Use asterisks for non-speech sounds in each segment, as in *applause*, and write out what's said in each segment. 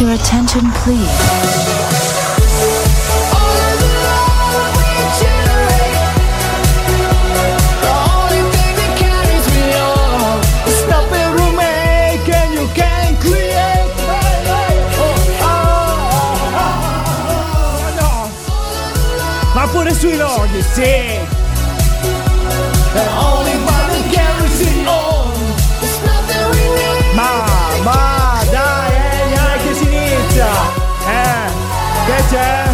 Your attention, please. Sui loghi, sì! C'è?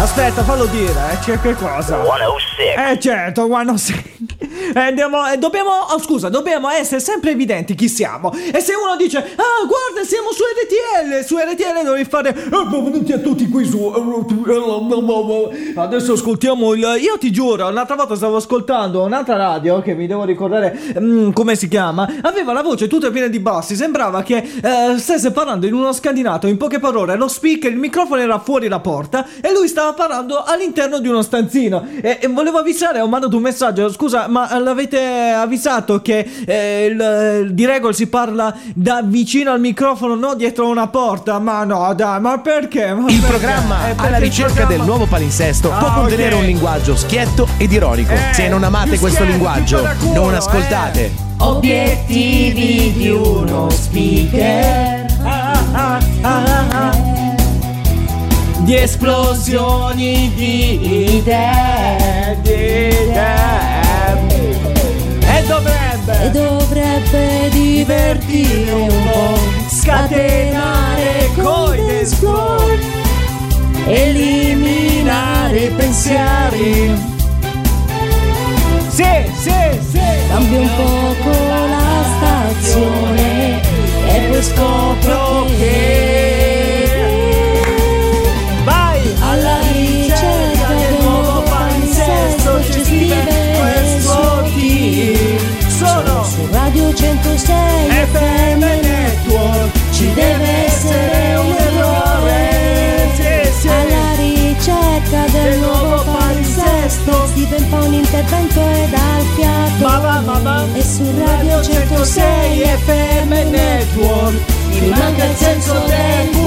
Aspetta, fallo dire, eh, c'è che cosa? 106. Eh certo, guarda, sì. Eh, andiamo, eh, dobbiamo, oh, scusa, dobbiamo essere sempre evidenti chi siamo. E se uno dice, ah, guarda, siamo su RTL, su RTL devi fare, eh, benvenuti a tutti qui su. Adesso ascoltiamo il. Io ti giuro, un'altra volta stavo ascoltando un'altra radio che mi devo ricordare mm, come si chiama. Aveva la voce tutta piena di bassi, sembrava che eh, stesse parlando in uno scandinato. In poche parole, lo speaker, il microfono era fuori la porta e lui stava parlando all'interno di uno stanzino. E, e volevo avvisare, ho mandato un messaggio. Scusa, ma l'avete avvisato che eh, il- di regola si parla da vicino al microfono, no dietro una porta? Ma no, dai, ma perché? Ma Il perché? programma Eh, alla ricerca programma- del nuovo palinsesto Ah, può contenere ok. un linguaggio schietto ed ironico. Eh, Se non amate questo schietto, linguaggio, culo, non eh. ascoltate. Obiettivi di uno speaker. Ah, ah, ah, ah. Di esplosioni di idee, di idee. E dovrebbe E dovrebbe divertire un po', scatenare coi esplore, eliminare i pensieri. Sì, sì, sì. Cambia un poco fiato Ma va, ma va. E su Radio 106 FM Network mi manca il senso del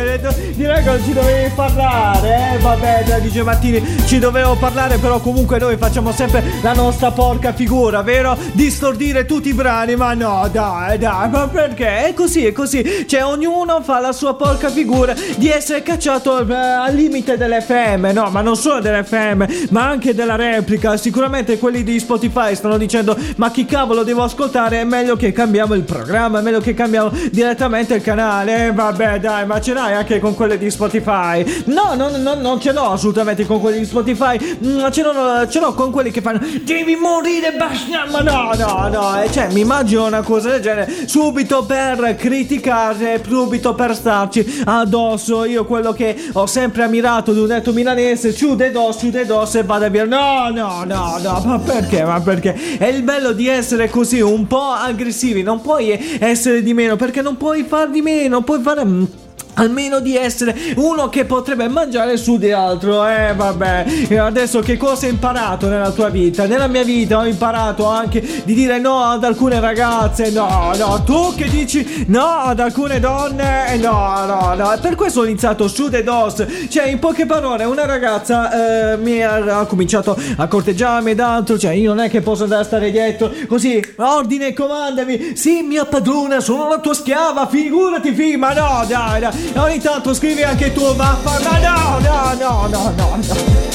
karaoke ha detto, Direi che non ci dovevi parlare eh? Vabbè, dai, dice Martini Ci dovevo parlare Però comunque noi facciamo sempre la nostra porca figura Vero? Distordire tutti i brani Ma no, dai, dai Ma perché? È così, è così Cioè ognuno fa la sua porca figura Di essere cacciato eh, al limite dell'FM No, ma non solo dell'FM Ma anche della replica Sicuramente quelli di Spotify stanno dicendo Ma chi cavolo devo ascoltare? È meglio che cambiamo il programma È meglio che cambiamo direttamente il canale Eh, Vabbè dai ma ce l'hai anche con quelle di Spotify. No, no, no, non ce l'ho assolutamente con quelli di Spotify. Mm, Ce l'ho, ce l'ho con quelli che fanno Devi morire basta Ma no, no, no eh, Cioè mi immagino una cosa del genere. Subito per criticare Subito per starci addosso. Io quello che ho sempre ammirato Di un detto milanese Ciude dos, ciude dos e vada via No, no, no, no Ma perché, ma perché? È il bello di essere così un po' aggressivi. Non puoi essere di meno Perché non puoi far di meno Puoi fare... Almeno di essere uno che potrebbe mangiare su di altro. Eh, vabbè. Adesso che cosa hai imparato nella tua vita? Nella mia vita ho imparato anche di dire no ad alcune ragazze. No, no. Tu che dici no ad alcune donne? Eh, No, no, no. Per questo ho iniziato su The DOS. Cioè, in poche parole, una ragazza eh, mi ha, ha cominciato a corteggiarmi ed altro. Cioè, io non è che posso andare a stare dietro così. Ordine, comandami. Sì, mia padrona, sono la tua schiava. Figurati, fi. Ma no, dai, dai. Ogni tanto scrivi anche tu, vaffa. Ma no, no, no, no, no, no.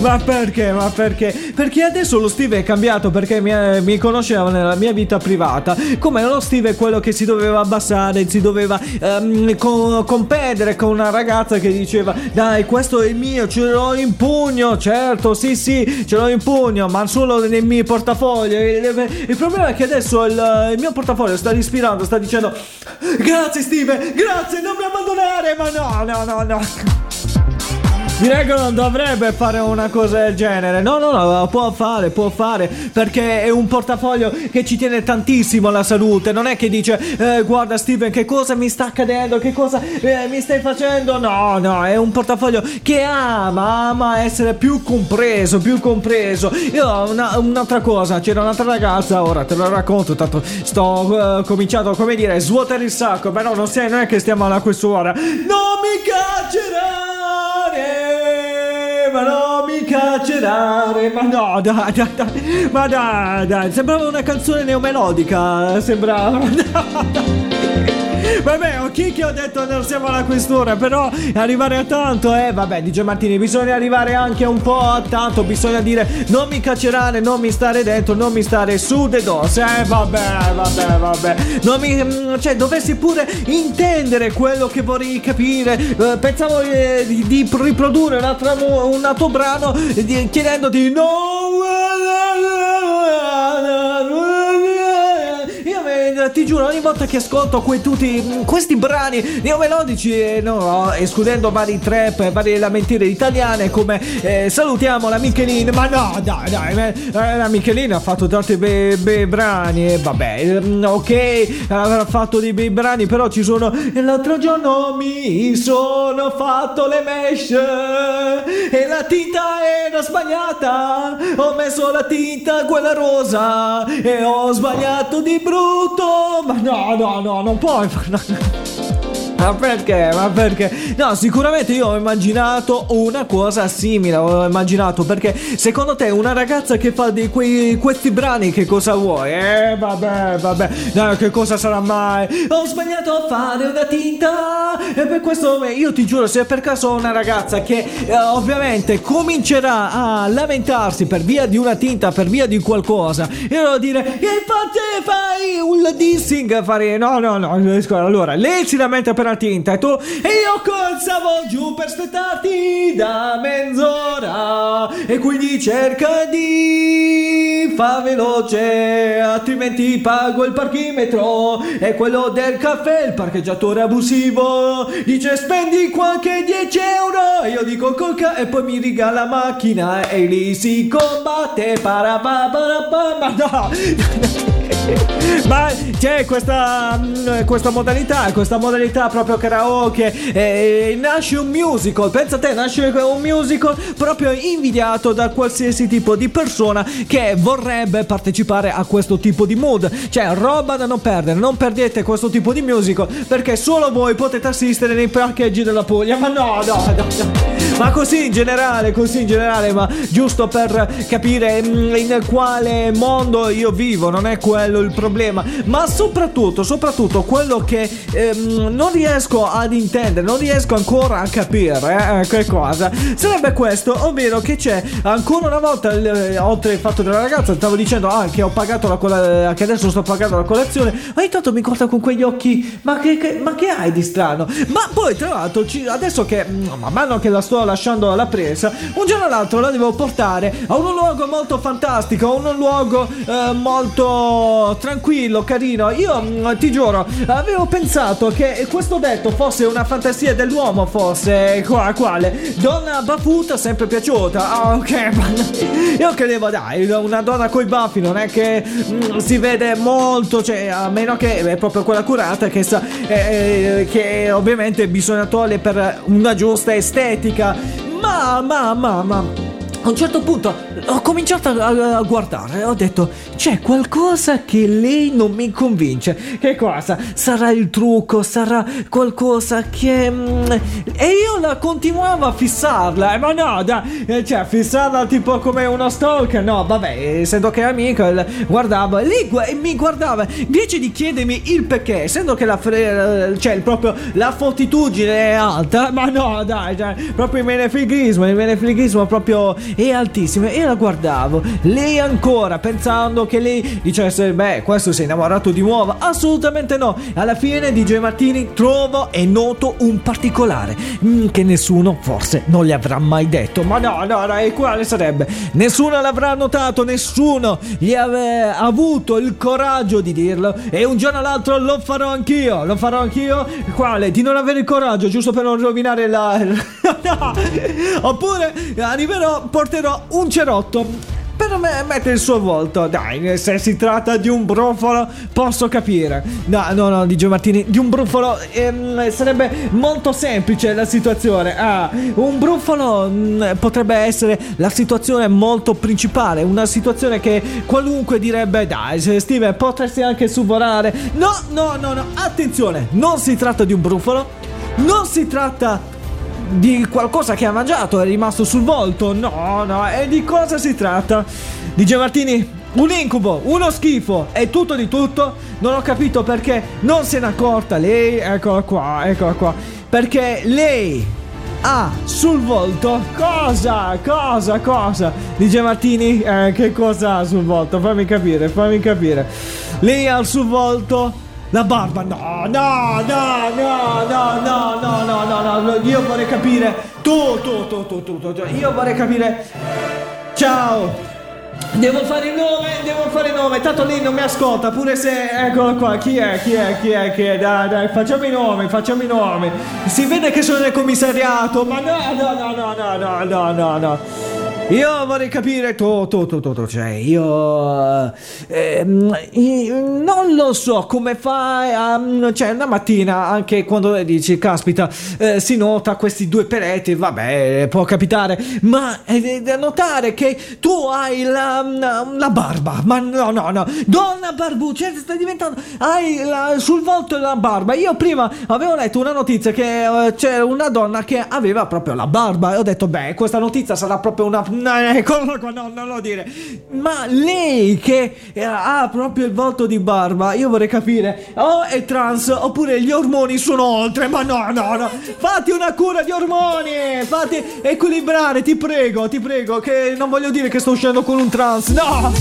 Ma perché? Ma perché? Perché adesso lo Steve è cambiato perché mi, mi conosceva nella mia vita privata. Come lo Steve è quello che si doveva abbassare, si doveva ehm, co- competere con una ragazza che diceva dai questo è mio, ce l'ho in pugno, certo, sì sì, ce l'ho in pugno, ma solo nei miei portafogli. Il problema è che adesso il, il mio portafoglio sta respirando, sta dicendo grazie Steve, grazie, non mi abbandonare, ma no, no, no, no. Che non dovrebbe fare una cosa del genere. No, no, no, può fare, può fare, perché è un portafoglio che ci tiene tantissimo alla salute. Non è che dice, eh, guarda Steven, che cosa mi sta accadendo, che cosa eh, mi stai facendo. No, no, è un portafoglio che ama, ama essere più compreso, più compreso. Io una, un'altra cosa, c'era un'altra ragazza, ora te lo racconto, tanto sto uh, cominciando, come dire, svuotare il sacco, però non, sei, non è che stiamo alla quest'ora. Non mi caccerare, ma non mi caccerare, ma no, *laughs* dai, dai, dai, ma dai, dai, sembrava una canzone neomelodica, sembrava, *laughs* Vabbè, ok che ho detto non siamo alla questura, però arrivare a tanto, eh, vabbè, DJ Martini, bisogna arrivare anche un po' a tanto, bisogna dire non mi caccerare, non mi stare dentro, non mi stare su de dos, eh, vabbè, vabbè, vabbè. Non mi, mm, cioè, dovessi pure intendere quello che vorrei capire. Eh, pensavo eh, di, di riprodurre un altro, un altro brano di, chiedendoti no eh, ti giuro, ogni volta che ascolto que- tutti questi brani neomelodici, eh, no, escludendo vari trap e varie lamentele italiane, come eh, salutiamo la Michelin, ma no, dai, dai, eh, la Michelin ha fatto tanti bei, bei brani, e vabbè, mm, ok, avrà fatto dei bei brani, però ci sono, l'altro giorno mi sono fatto le mesh e la tinta era sbagliata, ho messo la tinta quella rosa e ho sbagliato di brutto, ma no, no, no, non puoi. *laughs* Ma perché? Ma perché? No, sicuramente io ho immaginato una cosa simile. Ho immaginato perché secondo te una ragazza che fa di quei, questi brani che cosa vuoi? Eh, vabbè, vabbè. No, che cosa sarà mai? Ho sbagliato a fare una tinta. E per questo io ti giuro, se per caso ho una ragazza che eh, ovviamente comincerà a lamentarsi per via di una tinta, per via di qualcosa, io devo dire, e infatti fai un dissing, fare. No, no, no. Allora, lei si lamenta per la tinta e tu io colzavo giù per aspettarti da mezz'ora e quindi cerca di fa veloce altrimenti pago il parchimetro e quello del caffè il parcheggiatore abusivo. Dice spendi qualche 10 euro io dico coca e poi mi riga la macchina e lì si combatte no. *laughs* Ma c'è questa, mm, questa modalità, questa modalità proprio karaoke. Eh, nasce un musical. Pensa a te, nasce un musical proprio invidiato da qualsiasi tipo di persona che vorrebbe partecipare a questo tipo di mood. Cioè, roba da non perdere. Non perdete questo tipo di musical perché solo voi potete assistere nei parcheggi della Puglia. Ma no, no, no. no. Ma così in generale, così in generale, ma giusto per capire mm, in quale mondo io vivo, non è quello il problema, ma soprattutto, soprattutto quello che ehm, non riesco ad intendere, non riesco ancora a capire eh, che cosa sarebbe questo, ovvero che c'è ancora una volta, eh, oltre il fatto della ragazza, stavo dicendo ah, che ho pagato la colazione, che adesso sto pagando la colazione, ma intanto mi guarda con quegli occhi, ma che, che, ma che hai di strano? Ma poi tra l'altro, adesso che mm, man mano che la sto lasciando alla presa, un giorno o l'altro la devo portare a un luogo molto fantastico, a un luogo eh, molto tranquillo, carino. Io mm, ti giuro, avevo pensato che questo detto fosse una fantasia dell'uomo, fosse qua, quale? Donna baffuta sempre piaciuta. Ah, ok, *laughs* io credevo, dai, una donna coi baffi non è che mm, si vede molto, cioè, a meno che è proprio quella curata che sa, eh, che ovviamente bisogna togliere per una giusta estetica. Ma, ma, ma, ma a un certo punto ho cominciato a, a, guardare ho detto c'è qualcosa che lei non mi convince. Che cosa? Sarà il trucco, sarà qualcosa che... Mm, e io la continuavo a fissarla. Ma no, da, eh, cioè fissarla tipo come uno stalker. No, vabbè, essendo che è amico, guardavo. Lei gu- mi guardava. Invece di chiedermi il perché, essendo che la... Fre- cioè proprio la fortitudine è alta. Ma no, dai, cioè, proprio il menefreghismo, il menefreghismo proprio e altissime e la guardavo. Lei ancora pensando che lei dicesse beh questo si è innamorato di nuovo. Assolutamente no. Alla fine DJ Martini trovo e noto un particolare mm, che nessuno forse non gli avrà mai detto. Ma no, no, no, e quale sarebbe? Nessuno l'avrà notato, nessuno gli aveva avuto il coraggio di dirlo e un giorno o l'altro lo farò anch'io, lo farò anch'io. Quale? Di non avere il coraggio giusto per non rovinare la... *laughs* no. Oppure arriverò, porterò un cerotto per me mettere il suo volto. Dai, se si tratta di un brufolo, posso capire. No, no, no, Gio Martini, di un brufolo ehm, sarebbe molto semplice la situazione. Ah, un brufolo mh, mm, potrebbe essere la situazione molto principale, una situazione che qualunque direbbe, dai, Steve, potresti anche suborare. No, no, no, no, attenzione, non si tratta di un brufolo. Non si tratta di qualcosa che ha mangiato, è rimasto sul volto. No, no, e di cosa si tratta? DJ Martini, un incubo, uno schifo, è tutto di tutto. Non ho capito perché non se n'è accorta lei. Eccola qua, eccola qua. Perché lei ha sul volto cosa? Cosa? Cosa? DJ Martini, eh, che cosa ha sul volto? Fammi capire, fammi capire. Lei ha sul volto la barba, no, no, no, no, no, no, no, no, no, no, io vorrei capire. Tu, tu, tu, tu, tu, tu, io vorrei capire. Ciao. Devo fare il nome, devo fare il nome, tanto lì non mi ascolta, pure se... Eccolo qua, chi è, chi è, chi è, chi è, dai, dai, facciamo i nomi, facciamo i nomi. Si vede che sono nel commissariato, ma no, no, no, no, no, no, no, no. Io vorrei capire tu, tu, tu, tu, tu cioè io, eh, non lo so come fai a, cioè una mattina anche quando dici caspita eh, si nota questi due pereti, vabbè può capitare, ma è da notare che tu hai la, la barba, ma no no no, donna barbuccia, cioè, stai diventando, hai la, sul volto la barba, io prima avevo letto una notizia che uh, c'era una donna che aveva proprio la barba e ho detto beh questa notizia sarà proprio una no, *laughs* ecco, no, non lo dire. Ma lei che eh, ha proprio il volto di barba, io vorrei capire, o è trans oppure gli ormoni sono oltre, ma no, no, no. Fatti una cura di ormoni, fatti equilibrare, ti prego, ti prego, che non voglio dire che sto uscendo con un trans, no.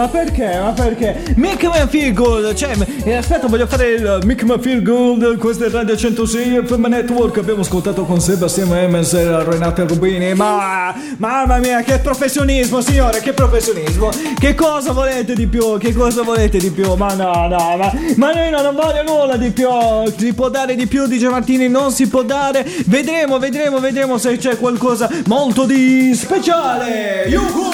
Ma perché? Ma perché? Make me feel good. Cioè, eh, aspetta, voglio fare il Make me feel good. Questo è Radio 106 FM Network. Abbiamo ascoltato con Sebastiano Emens e Renata Rubini. Ma, mamma mia, che professionismo, signore, che professionismo. Che cosa volete di più? Che cosa volete di più? Ma no, no, ma, ma noi non voglio nulla di più. Si può dare di più, dice Martini, non si può dare. Vedremo, vedremo, vedremo se c'è qualcosa molto di speciale. Yuhu!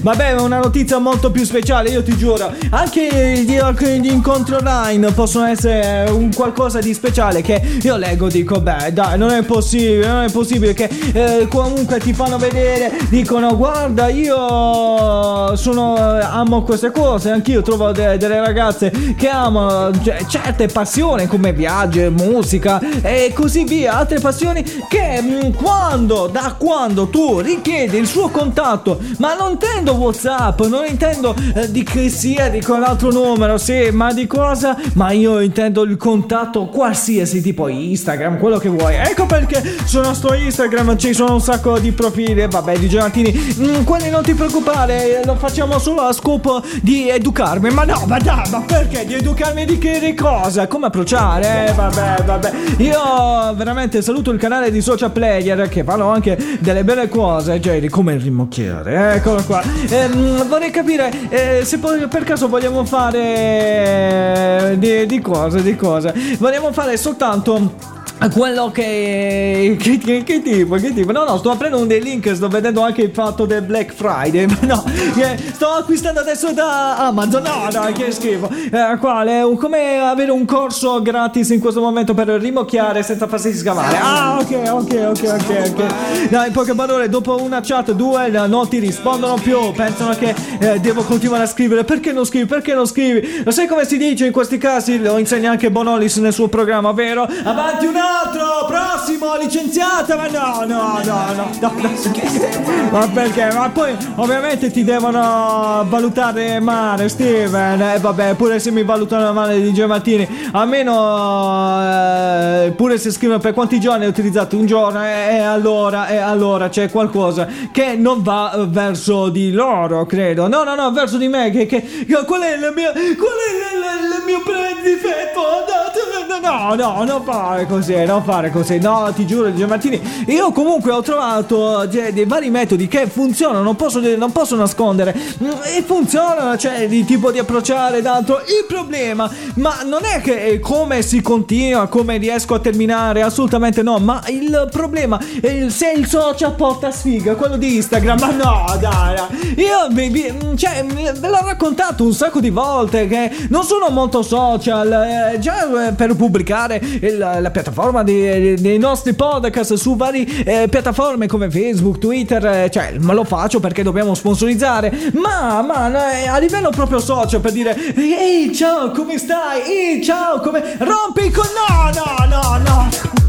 Vabbè, una notizia molto più speciale, io ti giuro. Anche gli, incontri online possono essere un qualcosa di speciale che io leggo, dico, beh, dai, non è possibile, non è possibile che eh, comunque ti fanno vedere, dicono, guarda, io sono, amo queste cose, anch'io trovo de- delle ragazze che amano cioè, certe passioni come viaggi, musica e così via, altre passioni che mh, quando, da quando tu richiedi il suo contatto, ma non intendo WhatsApp, non intendo eh, di che sia di con altro numero, sì, ma di cosa? Ma io intendo il contatto qualsiasi tipo Instagram, quello che vuoi. Ecco perché su nostro Instagram ci sono un sacco di profili, vabbè, di gelatini. Mm, quelli non ti preoccupare, lo facciamo solo a scopo di educarmi. Ma no, ma dai, ma perché? Di educarmi di che cosa? Come approcciare? Eh, vabbè, vabbè. Io veramente saluto il canale di Social Player che fanno anche delle belle cose, cioè come il rimocchiere. Eccolo qua. Ehm, vorrei capire eh, se per caso vogliamo fare eh, di, di cose, di cose. Vogliamo fare soltanto quello che, che, che, che, tipo, che tipo? No, no, sto aprendo dei link, sto vedendo anche il fatto del Black Friday. *laughs* Ma no, sto acquistando adesso da Amazon. No, no, che schifo. Eh, quale? Come avere un corso gratis in questo momento per rimocchiare senza farsi sgamare. Ah, ok, ok, ok, ok, ok. No, in poche parole, dopo una chat, due non ti rispondono più. Pensano che eh, devo continuare a scrivere. Perché non scrivi? Perché non scrivi? Lo sai come si dice in questi casi? Lo insegna anche Bonolis nel suo programma, vero? Avanti un altro, prossimo, licenziata, ma no, no, no, no, no, no. Ma perché? Ma poi ovviamente ti devono valutare male, Steven. E eh, vabbè, pure se mi valutano male di Martini, almeno eh, pure se scrivono per quanti giorni hai utilizzato un giorno, e eh, eh, allora, e allora c'è qualcosa che non va verso di loro, credo. No, no, no, verso di me, che, che, che qual è il mio, qual è il, il, il mio difetto? No, no, no, non fare così non fare così. No, ti giuro, Gio Martini. Io comunque ho trovato cioè, dei vari metodi che funzionano, non posso, non posso nascondere. E funzionano, cioè, di tipo di approcciare d'altro. Il problema, ma non è che come si continua, come riesco a terminare, assolutamente no. Ma il problema è se il social porta sfiga, quello di Instagram. Ma no, dai, io vi, cioè, ve l'ho raccontato un sacco di volte che non sono molto social. Eh, già eh, per pubblicare il, la piattaforma piattaforma dei, dei nostri podcast su varie eh, piattaforme come Facebook, Twitter, eh, cioè ma lo faccio perché dobbiamo sponsorizzare, ma, ma eh, a livello proprio social per dire ehi ciao come stai? Ehi ciao come... rompi con... no no no no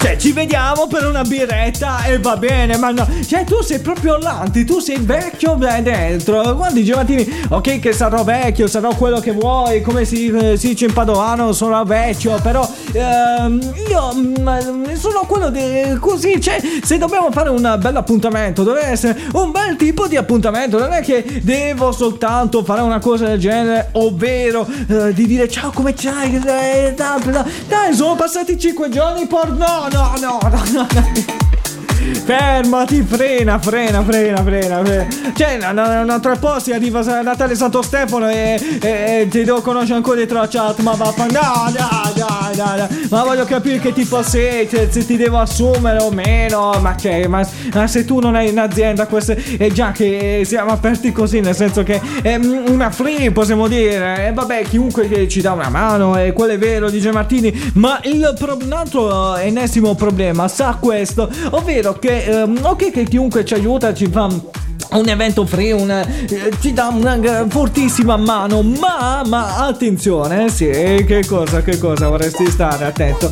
cioè, ci vediamo per una birretta e va bene, ma no. Cioè, tu sei proprio l'anti, tu sei vecchio dentro. Guardi, Giovanni, ok che sarò vecchio, sarò quello che vuoi, come si, eh, si dice in padovano, sono vecchio, però ehm, io mh, mm, sono quello di così, cioè, se dobbiamo fare un bel appuntamento, deve essere un bel tipo di appuntamento, non è che devo soltanto fare una cosa del genere, ovvero eh, di dire ciao, come stai? Eh, dai, sono passati 5 giorni, porno no, no, no, no, no. Fermati, frena, frena, frena, frena. frena. Cioè, no, tre posti arriva Natale Santo Stefano e, e, e, ti devo conoscere ancora dietro la. Ma vaffanculo. No, no, no, no. Ma voglio capire che tipo sei, cioè, se ti devo assumere o meno. Ma che, ma, ma se tu non hai un'azienda, questo è già che siamo aperti così, nel senso che è una free, possiamo dire. E vabbè, chiunque ci dà una mano, e quello è vero, dice Martini. Ma il pro- un altro ennesimo problema sa questo, ovvero che, ehm, ok che chiunque ci aiuta ci fa un evento free, una, eh, ci dà una fortissima mano, ma, ma attenzione, sì, che cosa, che cosa vorresti stare attento?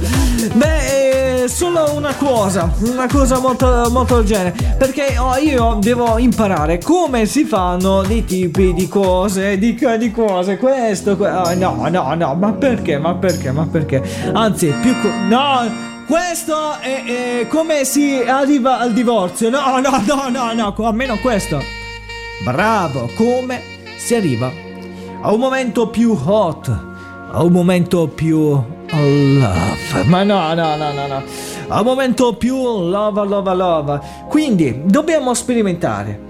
Beh, eh, solo una cosa, una cosa molto, molto del genere, perché oh, io devo imparare come si fanno dei tipi di cose, di, di cose, questo, que- oh, no, no, no, ma perché, ma perché, ma perché? Anzi, più... Co- no! Questo è, è come si arriva al divorzio. No, no, no, no, no, almeno questo. Bravo, come si arriva a un momento più hot, a un momento più love. Ma no, no, no, no, no. A un momento più love, love, love. Quindi dobbiamo sperimentare.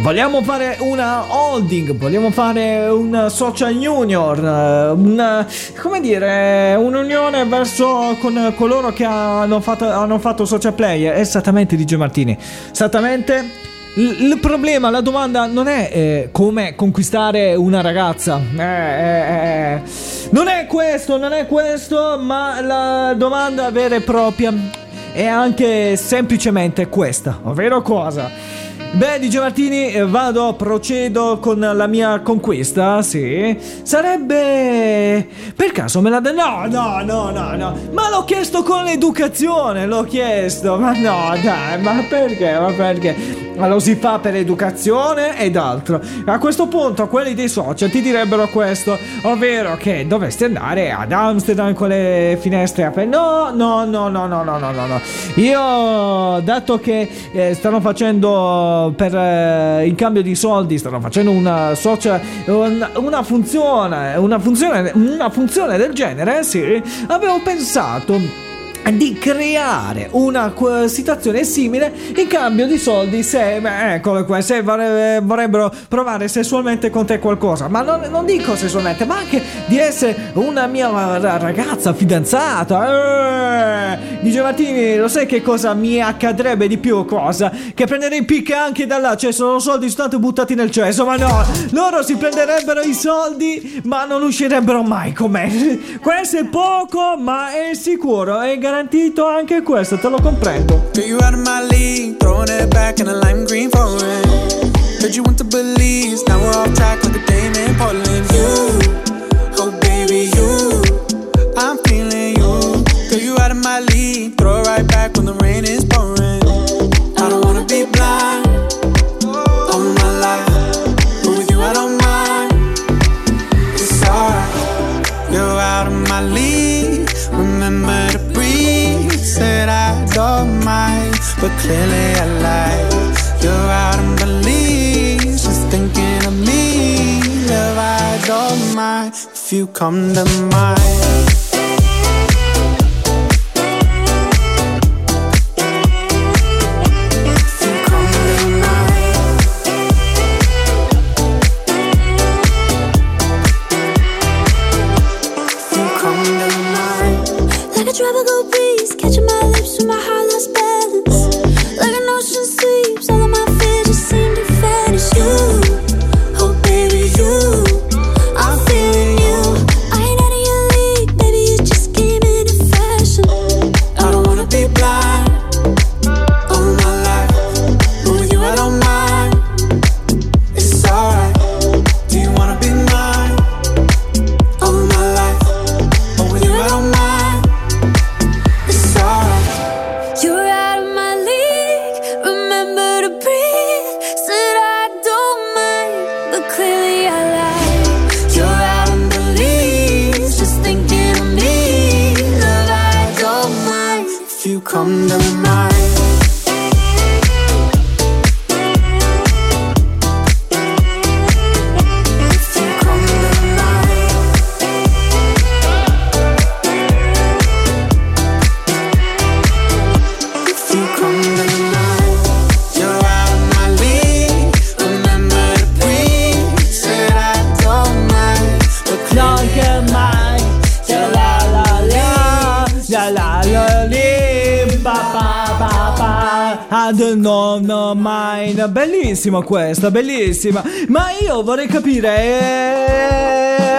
Vogliamo fare una holding, vogliamo fare un social union, eh, una, come dire, un'unione verso con coloro che hanno fatto, hanno fatto social player. Esattamente, DJ Martini. Esattamente. Il, il problema, la domanda non è eh, come conquistare una ragazza. Eh, eh, eh. Non è questo, non è questo, ma la domanda vera e propria è anche semplicemente questa, ovvero cosa? Beh, Di Martini, eh, vado, procedo con la mia conquista, sì. Sarebbe... Per caso me la... De... No, no, no, no, no. Ma l'ho chiesto con l'educazione, l'ho chiesto. Ma no, dai, ma perché? Ma perché? Ma lo si fa per educazione ed altro. A questo punto quelli dei social ti direbbero questo, ovvero che dovresti andare ad Amsterdam con le finestre aperte. No, no, no, no, no, no, no, no. Io, dato che eh, stanno facendo per eh, in cambio di soldi, stanno facendo una social, una, una funzione, una funzione, una funzione del genere, sì, avevo pensato di creare una situazione simile in cambio di soldi se, eccolo qua, se vorrebbero provare sessualmente con te qualcosa, ma non, non, dico sessualmente, ma anche di essere una mia ragazza fidanzata. Eh, dice Martini, lo sai che cosa mi accadrebbe di più? Cosa? Che prenderei picche anche da là, cioè sono soldi soltanto buttati nel cesso, ma no, loro si prenderebbero i soldi, ma non uscirebbero mai con me. *laughs* Questo è poco, ma è sicuro, è garantito garantito anche questo, te lo comprendo. Get you out of my league, throwing it back in a lime green foreign. Heard you went to Belize, now we're off track like a dame in Portland. You, oh baby, you, I'm feeling you. Get you out of my league, throw it right back when the rain I. You're out in Belize, just thinking of me. Love, I don't mind if you come to mind. Bellissima questa, bellissima. Ma io vorrei capire.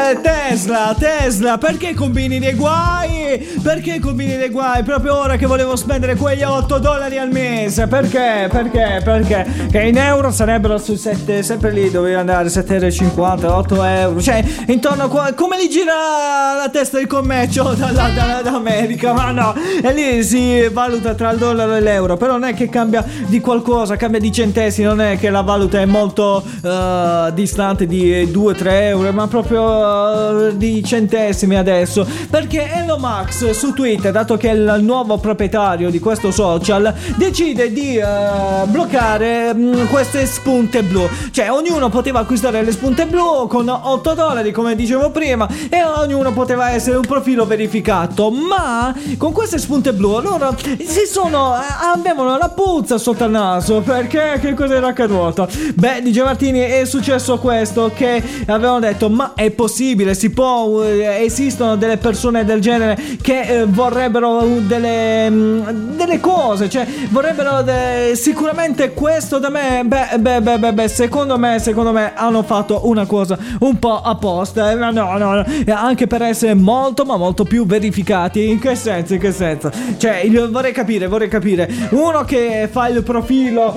Eh, Tesla, Tesla, perché combini dei guai? Perché combini dei guai? Proprio ora che volevo spendere quegli 8 dollari al mese. Perché? Perché? Perché? Che in euro sarebbero sui 7, sempre lì dovevi andare 7,50, 8 euro. Cioè, intorno a qua. Come li gira la testa di commercio *laughs* dall'America? Ma no, e lì si valuta tra il dollaro e l'euro, però non è che cambia di qualcosa, cambia di centesimi, non è che la valuta è molto uh, distante di 2-3 euro, ma proprio uh, di centesimi adesso. Perché Elon Musk su Twitter, dato che è il nuovo proprietario di questo social, decide di uh, bloccare um, queste spunte blu. Cioè, ognuno poteva acquistare le spunte blu con 8 dollari, come dicevo prima, e ognuno poteva essere un profilo verificato. Ma con queste spunte blu loro si sono. avevano la puzza sotto il naso. Perché che cosa era accaduto? Beh, dice Martini, è successo questo che avevano detto: Ma è possibile, si può. Eh, esistono delle persone del genere che eh, vorrebbero delle, mh, delle cose, cioè vorrebbero de- sicuramente questo da me. Beh, beh, beh, beh, beh, secondo me, secondo me hanno fatto una cosa un po' apposta. Eh, no, no, no, anche per essere molto, ma molto più verificati. In che senso? In che senso? Cioè, vorrei capire, vorrei capire. Uno che fa il profilo,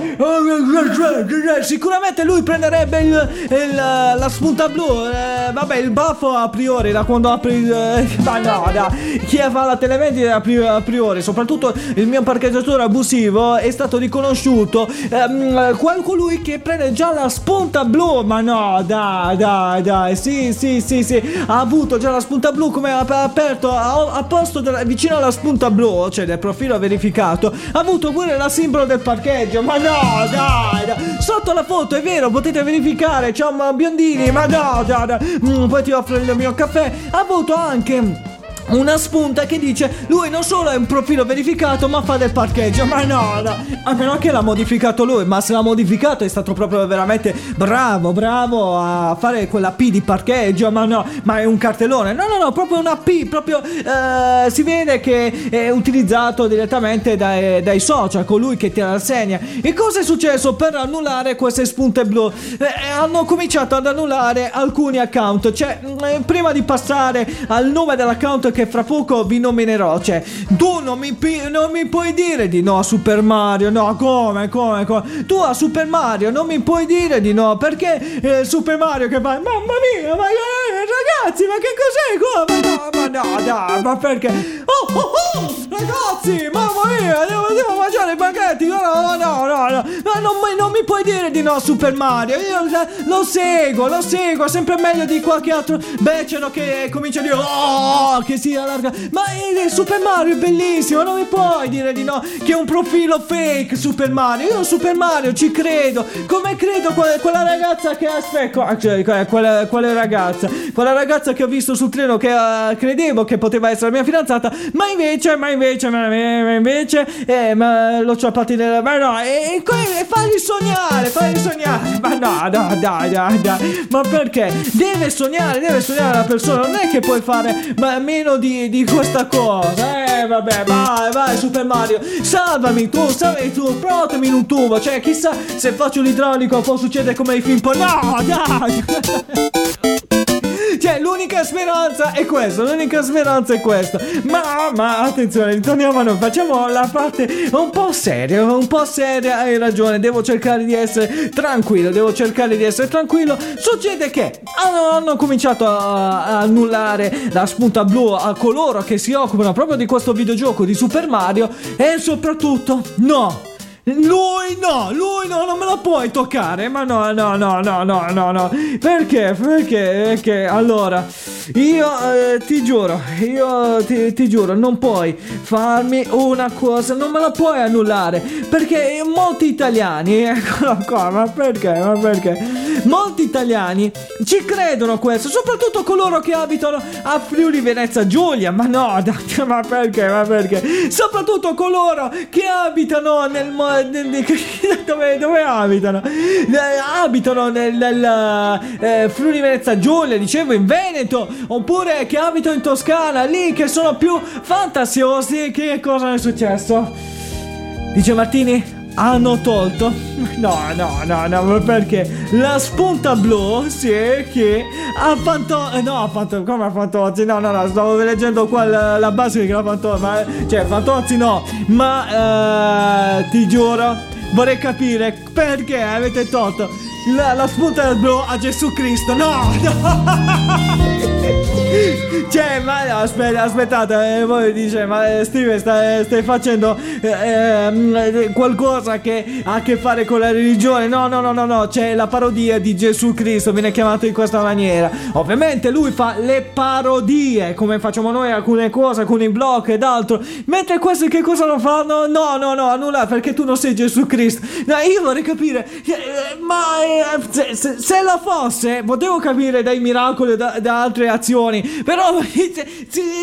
sicuramente lui prenderebbe il, il, la spunta blu. Eh, vabbè, il baffo a priori, da quando apri. Eh, ma no, no. Chi fa la televendita a priori, soprattutto il mio parcheggiatore abusivo, è stato riconosciuto. Ehm, colui che prende già la spunta blu. Ma no, dai, dai, dai. Sì, sì, sì, sì. Ha avuto già la spunta blu come ha aperto a, a posto della, vicino alla spunta blu, cioè del profilo verificato. Ha avuto pure la simbolo del parcheggio. Ma no, dai, dai. Sotto la foto, è vero, potete verificare. Ciao, biondini. Ma no, dai, dai. Mm, poi ti offro il mio caffè. Ha avuto anche una spunta che dice lui non solo è un profilo verificato ma fa del parcheggio. Ma no, no. A meno che l'ha modificato lui ma se l'ha modificato è stato proprio veramente bravo bravo a fare quella P di parcheggio ma no. Ma è un cartellone. No no no proprio una P proprio eh, si vede che è utilizzato direttamente dai, dai social colui che te la segna e cosa è successo? Per annullare queste spunte blu eh, hanno cominciato ad annullare alcuni account. Cioè eh, prima di passare al nome dell'account che fra poco vi nominerò. Cioè, tu non mi, non mi puoi dire di no a Super Mario. No, come, come, come? Tu a Super Mario non mi puoi dire di no. Perché eh, Super Mario che fa, mamma mia, ma eh, ragazzi, ma che cos'è qua? Ma no, ma no, dai, ma perché? Oh, oh, oh, ragazzi, mamma mia, devo, devo mangiare i baghetti. No, no, no, no, no. Ma non, non, mi puoi dire di no a Super Mario. Io lo seguo, lo seguo, sempre meglio di qualche altro becero che comincia a dire, oh, che si allarga. Ma è Super Mario è bellissimo, non mi puoi dire di no. Che è un profilo fake Super Mario. Io Super Mario ci credo. Come credo quella, quella ragazza che aspetta. Cioè, quella, quella, ragazza. Quella ragazza che ho visto sul treno che uh, credevo che poteva essere la mia fidanzata. Ma invece, ma invece, ma, ma invece. Eh, ma l'ho ciappati nella. Ma no, e, e, e fagli sognare, fagli sognare. Ma no, dai, dai, dai, dai. Ma perché? Deve sognare, deve sognare la persona. Non è che puoi fare ma meno meno di, di questa cosa. Eh, vabbè, vai, vai, Super Mario. Salvami tu, salvami tu, provatemi in un tubo. Cioè, chissà se faccio l'idraulico può succedere come i film. No, dai! *laughs* Cioè, l'unica speranza è questa, l'unica speranza è questa. Ma, ma, attenzione, ritorniamo a noi, facciamo la parte un po' seria, un po' seria, hai ragione, devo cercare di essere tranquillo, devo cercare di essere tranquillo. Succede che hanno, hanno cominciato a, a annullare la spunta blu a coloro che si occupano proprio di questo videogioco di Super Mario e soprattutto, no, lui no, lui no, non me lo puoi toccare. Ma no, no, no, no, no, no, no. Perché? Perché? Perché? Allora, io eh, ti giuro, io ti, ti, giuro, non puoi farmi una cosa, non me la puoi annullare. Perché molti italiani, *laughs* eccolo qua, ma perché? Ma perché? Molti italiani ci credono questo, soprattutto coloro che abitano a Friuli Venezia Giulia. Ma no, *laughs* ma perché? Ma perché? Soprattutto coloro che abitano nel mondo dove, dove abitano? Abitano nel, nel eh, Friuli Venezia Giulia, dicevo in Veneto, oppure che abitano in Toscana, lì che sono più fantasiosi. Che cosa è successo? Dice Martini? Hanno tolto? *laughs* No no no no perché? La spunta blu sì che a Fantozzi eh, no a Fantozzi come a Fantozzi no no no stavo leggendo qua la, la base che la Fantozzi ma cioè Fantozzi no ma eh, ti giuro vorrei capire perché avete tolto la, la spunta blu a Gesù Cristo no no *laughs* Cioè, ma aspetta, aspettate, eh, voi dice, ma eh, Steve stai, stai facendo eh, eh, qualcosa che ha a che fare con la religione? No, no, no, no, no, c'è la parodia di Gesù Cristo, viene chiamato in questa maniera. Ovviamente lui fa le parodie, come facciamo noi alcune cose, alcuni blog ed altro. Mentre questi che cosa lo fanno? No, no, no, nulla, perché tu non sei Gesù Cristo. No, io vorrei capire, eh, ma eh, se, se- se lo fosse, potevo capire dai miracoli e da, da altre azioni, però *laughs* si,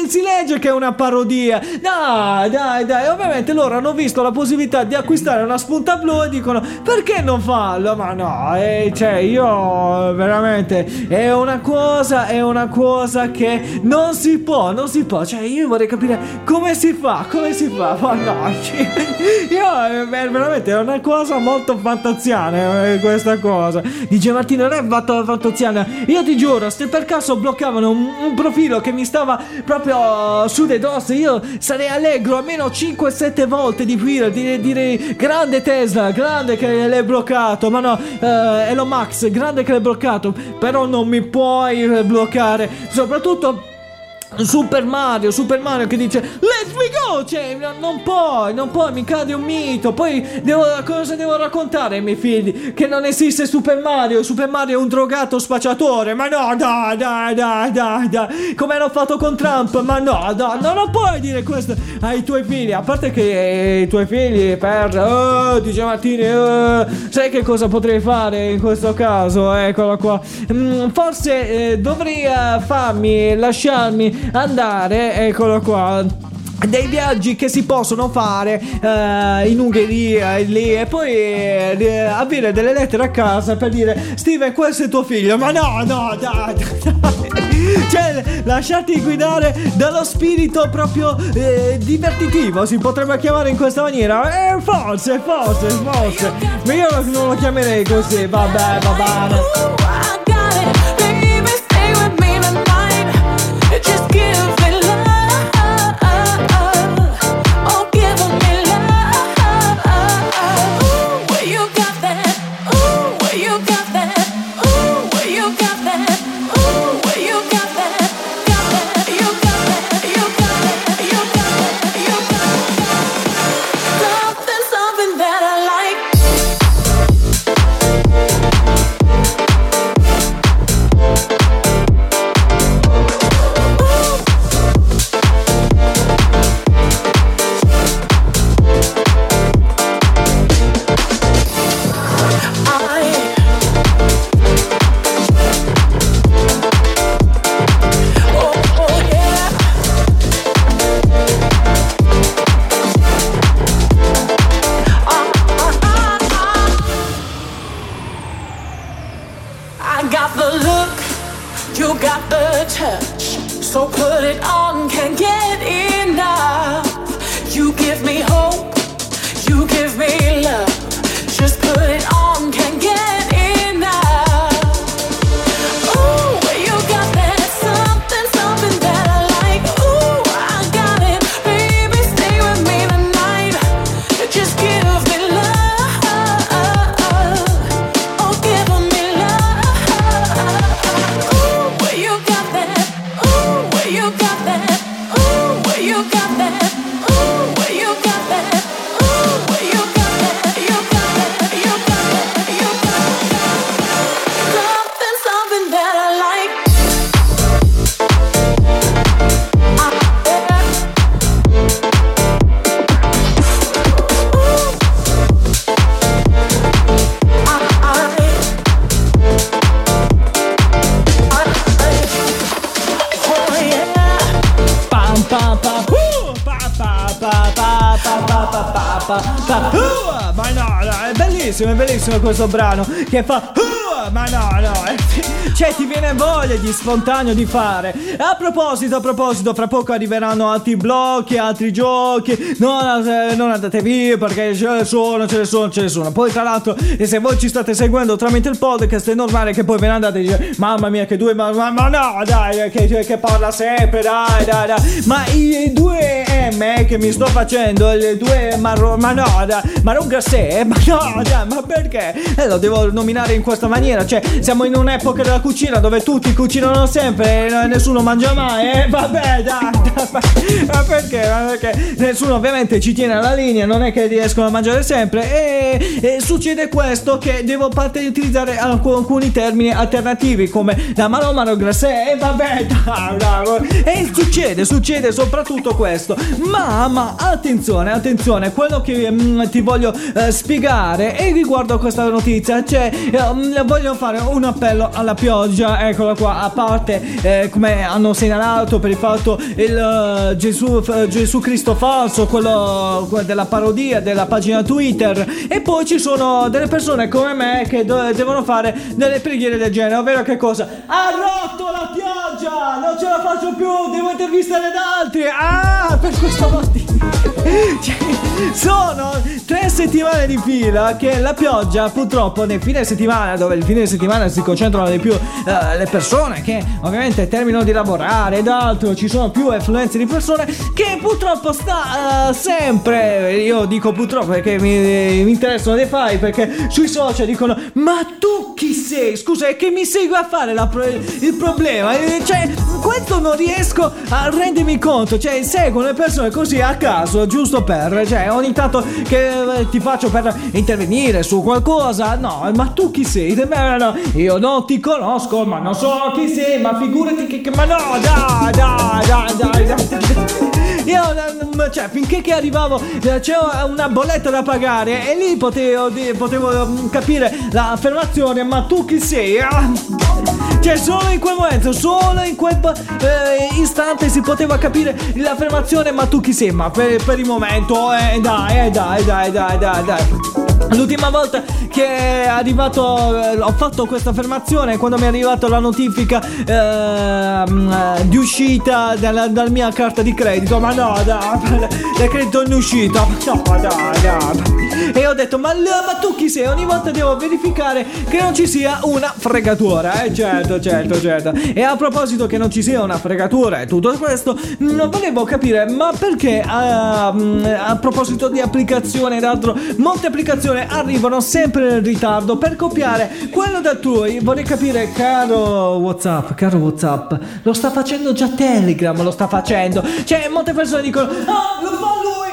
si legge che è una parodia. Dai, dai, dai, ovviamente loro hanno visto la possibilità di acquistare una spunta blu e dicono perché non farlo? Ma no, eh, cioè io veramente è una cosa, è una cosa che non si può, non si può, cioè io vorrei capire come si fa, come si fa, ma no, *laughs* io è veramente è una cosa molto fantaziana eh, questa cosa. Dice Martino, non è fatto fantaziana, io ti giuro, se per caso bloccavano un profilo che mi stava proprio su dei dosse, io sarei allegro almeno 5-7 volte di fila, dire, dire grande Tesla, grande che l'hai bloccato, ma no, eh, Elon Max, grande che l'hai bloccato, però non mi puoi bloccare, soprattutto... Super Mario, Super Mario che dice Let's we go! Cioè, non puoi, non puoi, mi cade un mito. Poi devo, cosa devo raccontare ai miei figli? Che non esiste Super Mario, Super Mario è un drogato spacciatore. Ma no, dai, dai, dai, dai, dai. Come hanno fatto con Trump? Ma no, no, no, non puoi dire questo ai tuoi figli. A parte che i tuoi figli per... Oh, dice Martini, oh, sai che cosa potrei fare in questo caso? Eccolo qua. Mm, forse eh, dovrei eh, farmi, lasciarmi andare, eccolo qua dei viaggi che si possono fare eh, in Ungheria e lì e poi eh, avere delle lettere a casa per dire Steven questo è tuo figlio. Ma no no dai, dai. cioè lasciati guidare dallo spirito proprio eh, divertitivo si potrebbe chiamare in questa maniera. Eh, forse forse forse. Ma io non lo chiamerei così vabbè va questo brano che fa uh, Ma no, no eh, *laughs* Cioè ti viene voglia di spontaneo di fare. A proposito, a proposito Fra poco arriveranno altri blocchi, altri giochi. Non, non andate via perché ce ne sono, ce ne sono, ce ne sono. Poi tra l'altro se voi ci state seguendo tramite il podcast È normale che poi ve ne andate e dite Mamma mia che due, ma, ma, ma no dai che, che parla sempre dai dai dai. Ma i due M eh, che mi sto facendo Le due marro, ma no dai, Marron Gassè Ma no dai, ma perché? Eh lo devo nominare in questa maniera cioè siamo in un'epoca della cucina dove tutti cucinano sempre e nessuno mangia mai. Eh, vabbè, dai, *laughs* dai, ma perché? Ma perché? Nessuno ovviamente ci tiene alla linea, non è che riescono a mangiare sempre e, e succede questo che devo utilizzare alcuni termini alternativi come la malomano grassè e vabbè, *laughs* dai, dai, e succede, succede soprattutto questo. Ma, ma attenzione, attenzione, quello che mm, ti voglio eh, spiegare è riguardo a questa notizia, cioè eh, voglio fare un appello alla pioggia, eccola qua, a parte eh, come hanno segnalato per il fatto il uh, Gesù, uh, Gesù Cristo falso, quello della parodia della pagina Twitter e poi ci sono delle persone come me che do- devono fare delle preghiere del genere, ovvero che cosa? Ha rotto la pioggia, non ce la faccio più, devo intervistare ad altri, ah, per questo motivo. *laughs* Sono tre settimane di fila che la pioggia purtroppo nel fine settimana dove il fine settimana si concentrano di più uh, le persone che ovviamente terminano di lavorare ed altro ci sono più affluenze di persone che purtroppo sta uh, sempre io dico purtroppo perché mi, mi interessano dei file perché sui social dicono ma tu chi sei? Scusa è che mi segui a fare pro- il problema cioè questo non riesco a rendermi conto cioè seguono le persone così a caso giusto per, cioè ogni tanto che eh, ti faccio per intervenire su qualcosa, no, ma tu chi sei? Beh, no, io non ti conosco, ma non so chi sei, ma figurati che ma no, dai, dai, dai, dai, dai. Io, cioè, finché che arrivavo, eh, c'era una bolletta da pagare e lì potevo, potevo mm, capire l'affermazione, ma tu chi sei? *laughs* Cioè, solo in quel momento, solo in quel eh, istante si poteva capire l'affermazione, ma tu chi sei? Ma per, per il momento, eh, dai, eh, dai, dai, dai, dai, dai. L'ultima volta che è arrivato, eh, ho fatto questa affermazione quando mi è arrivata la notifica eh, di uscita dalla, dalla, mia carta di credito. Ma no, dai, credito in uscita. No, *laughs* dai, dai. E ho detto, ma, ma, tu chi sei? Ogni volta devo verificare che non ci sia una fregatura. Eh, certo, certo, certo. E a proposito che non ci sia una fregatura e tutto questo, non volevo capire, ma perché a, a proposito di applicazione ed altro, molte applicazioni arrivano sempre in ritardo per copiare quello da tuo. Vorrei capire, caro WhatsApp, caro WhatsApp, lo sta facendo già Telegram, lo sta facendo. Cioè, molte persone dicono, ah, lo fa lui,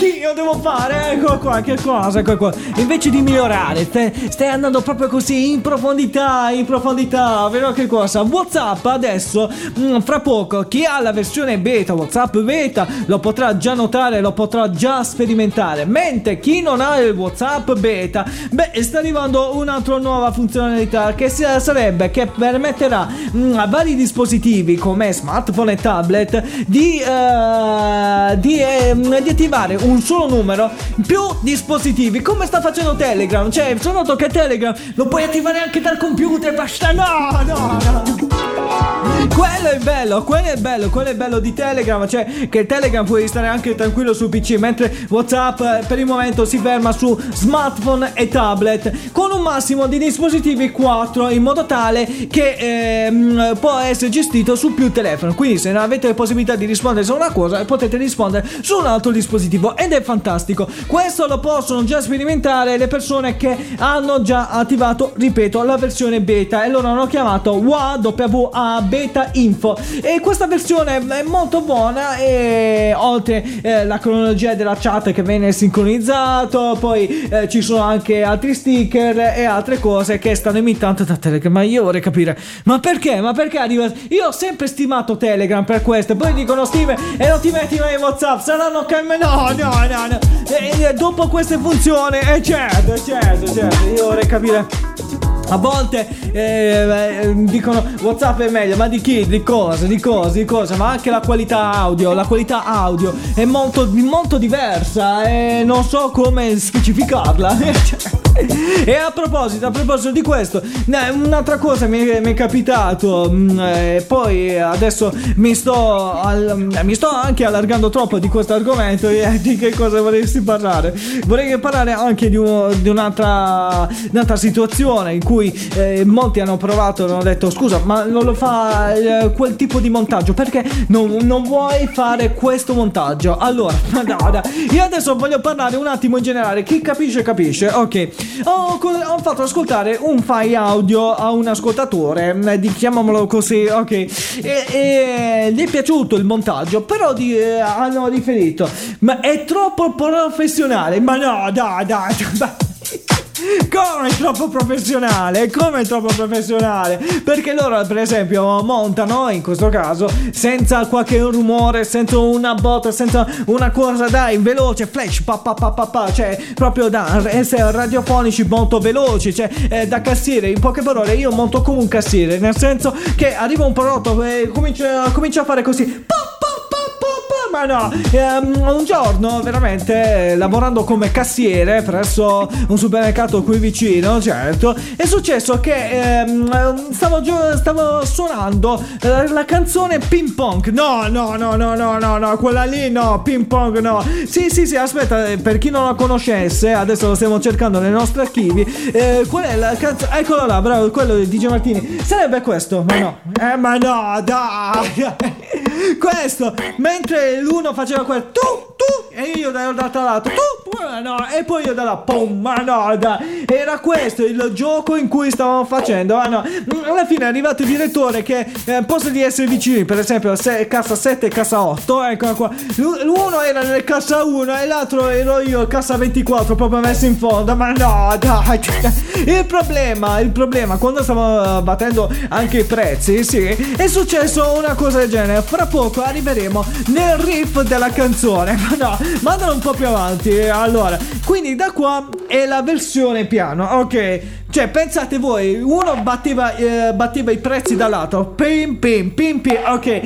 anch'io, devo fare, ecco qua, che cosa, ecco qua. Invece di migliorare, stai, stai andando proprio così in profondità, in profondità, vero che cosa? WhatsApp adesso, mh, mm, fra poco, chi ha la versione beta, WhatsApp beta, lo potrà già notare, lo potrà già sperimentare, mentre chi non ha il WhatsApp beta, beh, sta arrivando un'altra nuova funzionalità che sarebbe che permetterà mh, mm, a vari dispositivi come smartphone e tablet di, uh, di, eh, di attivare un solo numero più dispositivi come sta facendo Telegram. Cioè sono noto che Telegram lo puoi attivare anche dal computer basta. No no no quello è bello, quello è bello, quello è bello di Telegram, cioè che Telegram puoi stare anche tranquillo su PC, mentre WhatsApp eh, per il momento si ferma su smartphone e tablet con un massimo di dispositivi 4 in modo tale che ehm, può essere gestito su più telefoni. Quindi se non avete possibilità di rispondere su una cosa, potete rispondere su un altro dispositivo ed è fantastico. Questo lo possono già sperimentare le persone che hanno già attivato, ripeto, la versione beta e loro hanno chiamato WA Beta Beta Info. E questa versione è molto buona e oltre eh, la cronologia della chat che viene sincronizzato poi eh, ci sono anche altri sticker e altre cose che stanno imitando da Telegram. Ma io vorrei capire ma perché? Ma perché arriva? Io ho sempre stimato Telegram per questo. Poi dicono Steve e non ti metti mai in Whatsapp saranno che no no no no. E, e dopo queste funzioni eh certo certo certo. Io vorrei capire a volte eh, eh, dicono WhatsApp è meglio, ma di chi? Di cosa? Di cosa? Di cosa? Ma anche la qualità audio, la qualità audio è molto, molto diversa e non so come specificarla. *laughs* e a proposito, a proposito di questo, un'altra cosa mi è, mi è capitato. Mm, e poi adesso mi sto, al, mi sto anche allargando troppo di questo argomento. *laughs* Di che cosa vorresti parlare? Vorrei parlare anche di, un, di un'altra, un'altra situazione in cui eh, molti hanno provato e hanno detto scusa ma non lo fa eh, quel tipo di montaggio perché non, non, vuoi fare questo montaggio allora *laughs* no, io adesso voglio parlare un attimo in generale chi capisce capisce ok ho, co- ho fatto ascoltare un file audio a un ascoltatore, di- chiamiamolo così, ok. E, e gli è piaciuto il montaggio, però di- eh, hanno riferito, ma è troppo professionale. Ma no, dai, dai, dai. Come troppo professionale? Come troppo professionale? Perché loro, per esempio, montano in questo caso senza qualche rumore, senza una botta, senza una cosa, dai, veloce, flash, pa pa pa pa pa, cioè proprio da essere radiofonici molto veloci, cioè eh, da cassiere. In poche parole, io monto come un cassiere, nel senso che arriva un prodotto e comincia, comincia a fare così. Pa, ma no, Ehm, un giorno veramente lavorando come cassiere presso un supermercato qui vicino, certo, è successo che ehm, stavo, gio- stavo suonando eh, la canzone Ping Pong. No, no, no, no, no, no, no, quella lì no, Ping Pong no. Sì, sì, sì, aspetta, eh, per chi non la conoscesse, adesso lo stiamo cercando nei nostri archivi. Eh, qual è la canzone? Eccolo là, bravo, quello di DJ Martini. Sarebbe questo, ma no. Eh, ma no, dai. *laughs* questo, mentre l'uno faceva quel tu, tu, e io dall'altro lato, tu, ma no, e poi io dalla pom, ma no, dai. Era questo il gioco in cui stavamo facendo, ma no. Alla fine è arrivato il direttore che, eh, posto di essere vicini, per esempio, se- cassa 7 e cassa 8, ecco qua. L'uno era nel cassa 1 e l'altro ero io, cassa 24, proprio messo in fondo, ma no, dai. *laughs* Il problema, il problema, quando stavo eh, battendo anche i prezzi, sì, è successo una cosa del genere. Fra poco arriveremo nel riff della canzone. *laughs* Ma no, mandalo un po' più avanti. Allora, quindi da qua è la versione piano, ok? Cioè, pensate voi, uno batteva, eh, batteva i prezzi da lato, pim pim pim pim, ok.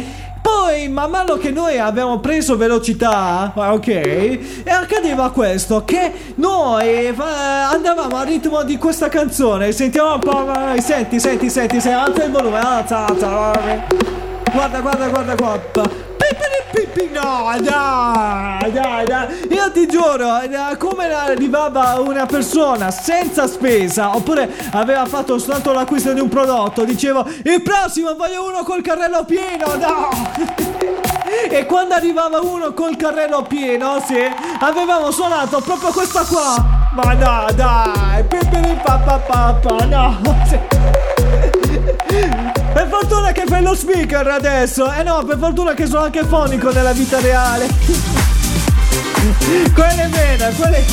Poi, man mano che noi abbiamo preso velocità, ok, e accadeva questo, che noi eh, andavamo al ritmo di questa canzone, sentiamo un po', senti, senti, senti, senti, alza il volume, alza, alza, vai. Guarda, guarda, guarda. Pippi, no, dai, dai, dai. Io ti giuro, eh, come arrivava una persona senza spesa, oppure aveva fatto soltanto l'acquisto di un prodotto, dicevo, il prossimo voglio uno col carrello pieno, no! *laughs* E quando arrivava uno col carrello pieno, sì, avevamo suonato proprio questa qua. Ma no, dai, pippi, papà, papà, no. *laughs* Per fortuna che fai lo speaker adesso. Eh no, per fortuna che sono anche fonico nella vita reale. *laughs* quelle vere, quelle.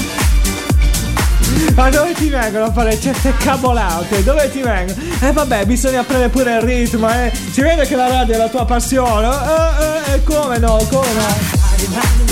Ma dove ti vengono a fare certe cavolate? Dove ti vengono? Eh vabbè, bisogna prendere pure il ritmo, eh. Si vede che la radio è la tua passione. Eh, eh, eh, come no, come no.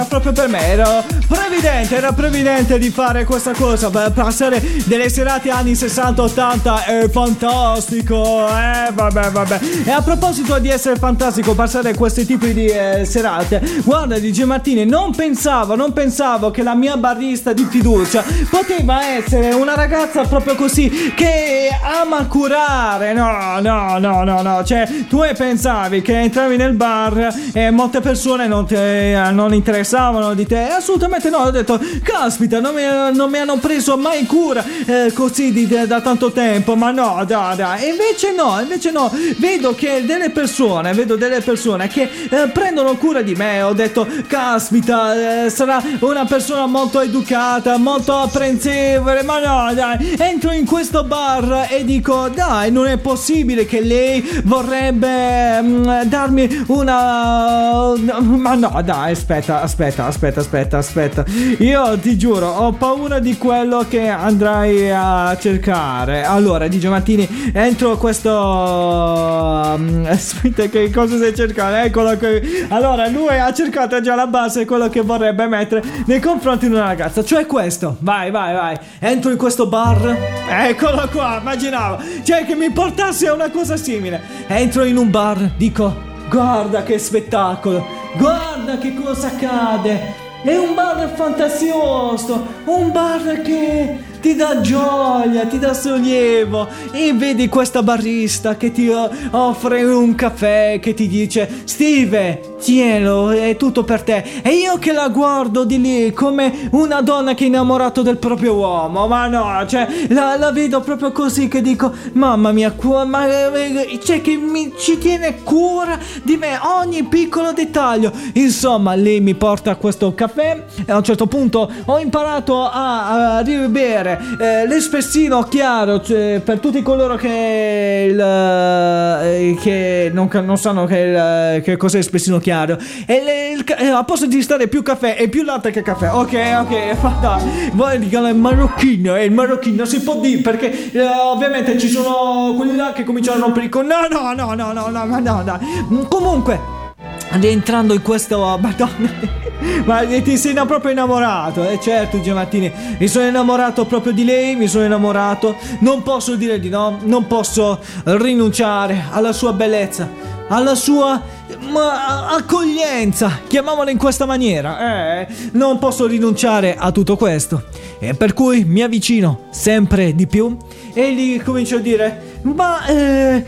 era proprio per me, era previdente, era previdente di fare questa cosa, per passare delle serate anni 60-80 è fantastico, eh, vabbè, vabbè. E a proposito di essere fantastico, passare questi tipi di eh, serate, guarda DJ Martini, non pensavo, non pensavo che la mia barista di fiducia poteva essere una ragazza proprio così, che ama curare, no, no, no, no, no, cioè tu pensavi che entravi nel bar e molte persone non, te, non interessavano di te. Assolutamente no, ho detto, caspita, non mi, non mi hanno preso mai cura eh, così di, da tanto tempo, ma no, dai, dai. Invece no, invece no, vedo che delle persone, vedo delle persone che eh, prendono cura di me, ho detto, caspita, eh, sarà una persona molto educata, molto apprensevole, ma no, dai, entro in questo bar e dico, dai, non è possibile che lei vorrebbe mm, darmi una ma no, dai, aspetta, aspetta, aspetta, aspetta, aspetta. Io ti giuro, ho paura di quello che andrai a cercare. Allora, DJ Mattini, entro questo. Um, *laughs* aspetta, che cosa stai cercando? Eccolo qui. Allora, lui ha cercato già la base, quello che vorrebbe mettere nei confronti di una ragazza. Cioè questo. Vai, vai, vai. Entro in questo bar. Eccolo qua, immaginavo. Cioè che mi portasse a una cosa simile. Entro in un bar, dico. Guarda che spettacolo! Guarda che cosa accade! È un bar fantasioso! Un bar che ti dà gioia, ti dà sollievo e vedi questa barista che ti offre un caffè che ti dice Steve, tienilo, è tutto per te. E io che la guardo di lì come una donna che è innamorata del proprio uomo. Ma no, cioè la, la vedo proprio così che dico mamma mia, ma cioè che mi, ci tiene cura di me ogni piccolo dettaglio. Insomma lei mi porta questo caffè. E a un certo punto ho imparato a, a ribere eh, l'espressino chiaro cioè, per tutti coloro che, il, eh, che non, non, sanno che, il, che cos'è l'espressino chiaro chiaro. E le, il, eh, a posto di stare più caffè, è più latte che caffè. Ok, ok, fatta. Voi dicono il marocchino, e il marocchino si può dire perché eh, ovviamente ci sono quelli là che cominciano a rompere il con... No, no, no, no, no, no, no, no. Mm, comunque rientrando in questo oh, madonna *laughs* ma ti sei proprio innamorato eh certo Giamattini mi sono innamorato proprio di lei mi sono innamorato non posso dire di no non posso rinunciare alla sua bellezza alla sua ma, accoglienza chiamiamola in questa maniera eh? Non posso rinunciare a tutto questo. E per cui mi avvicino sempre di più e gli comincio a dire ma eh,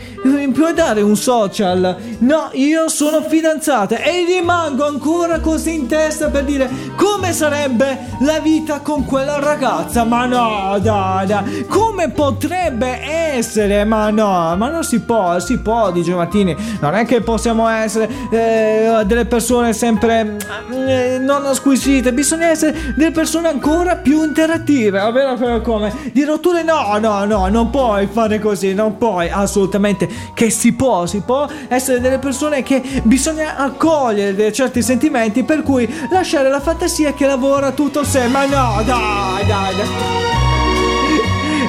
puoi dare un social? No, io sono fidanzata e rimango ancora così in testa per dire come sarebbe la vita con quella ragazza. Ma no, dai, dai, come potrebbe essere? Ma no, ma non si può, si può, dice Martini. Non è che possiamo essere eh, delle persone sempre eh, non squisite, bisogna essere delle persone ancora più interattive, ovvero come? Di rotture no, no, no, non puoi fare così, no non puoi assolutamente che si può, si può essere delle persone che bisogna accogliere certi sentimenti per cui lasciare la fantasia che lavora tutto sé, ma no, dai, dai, dai.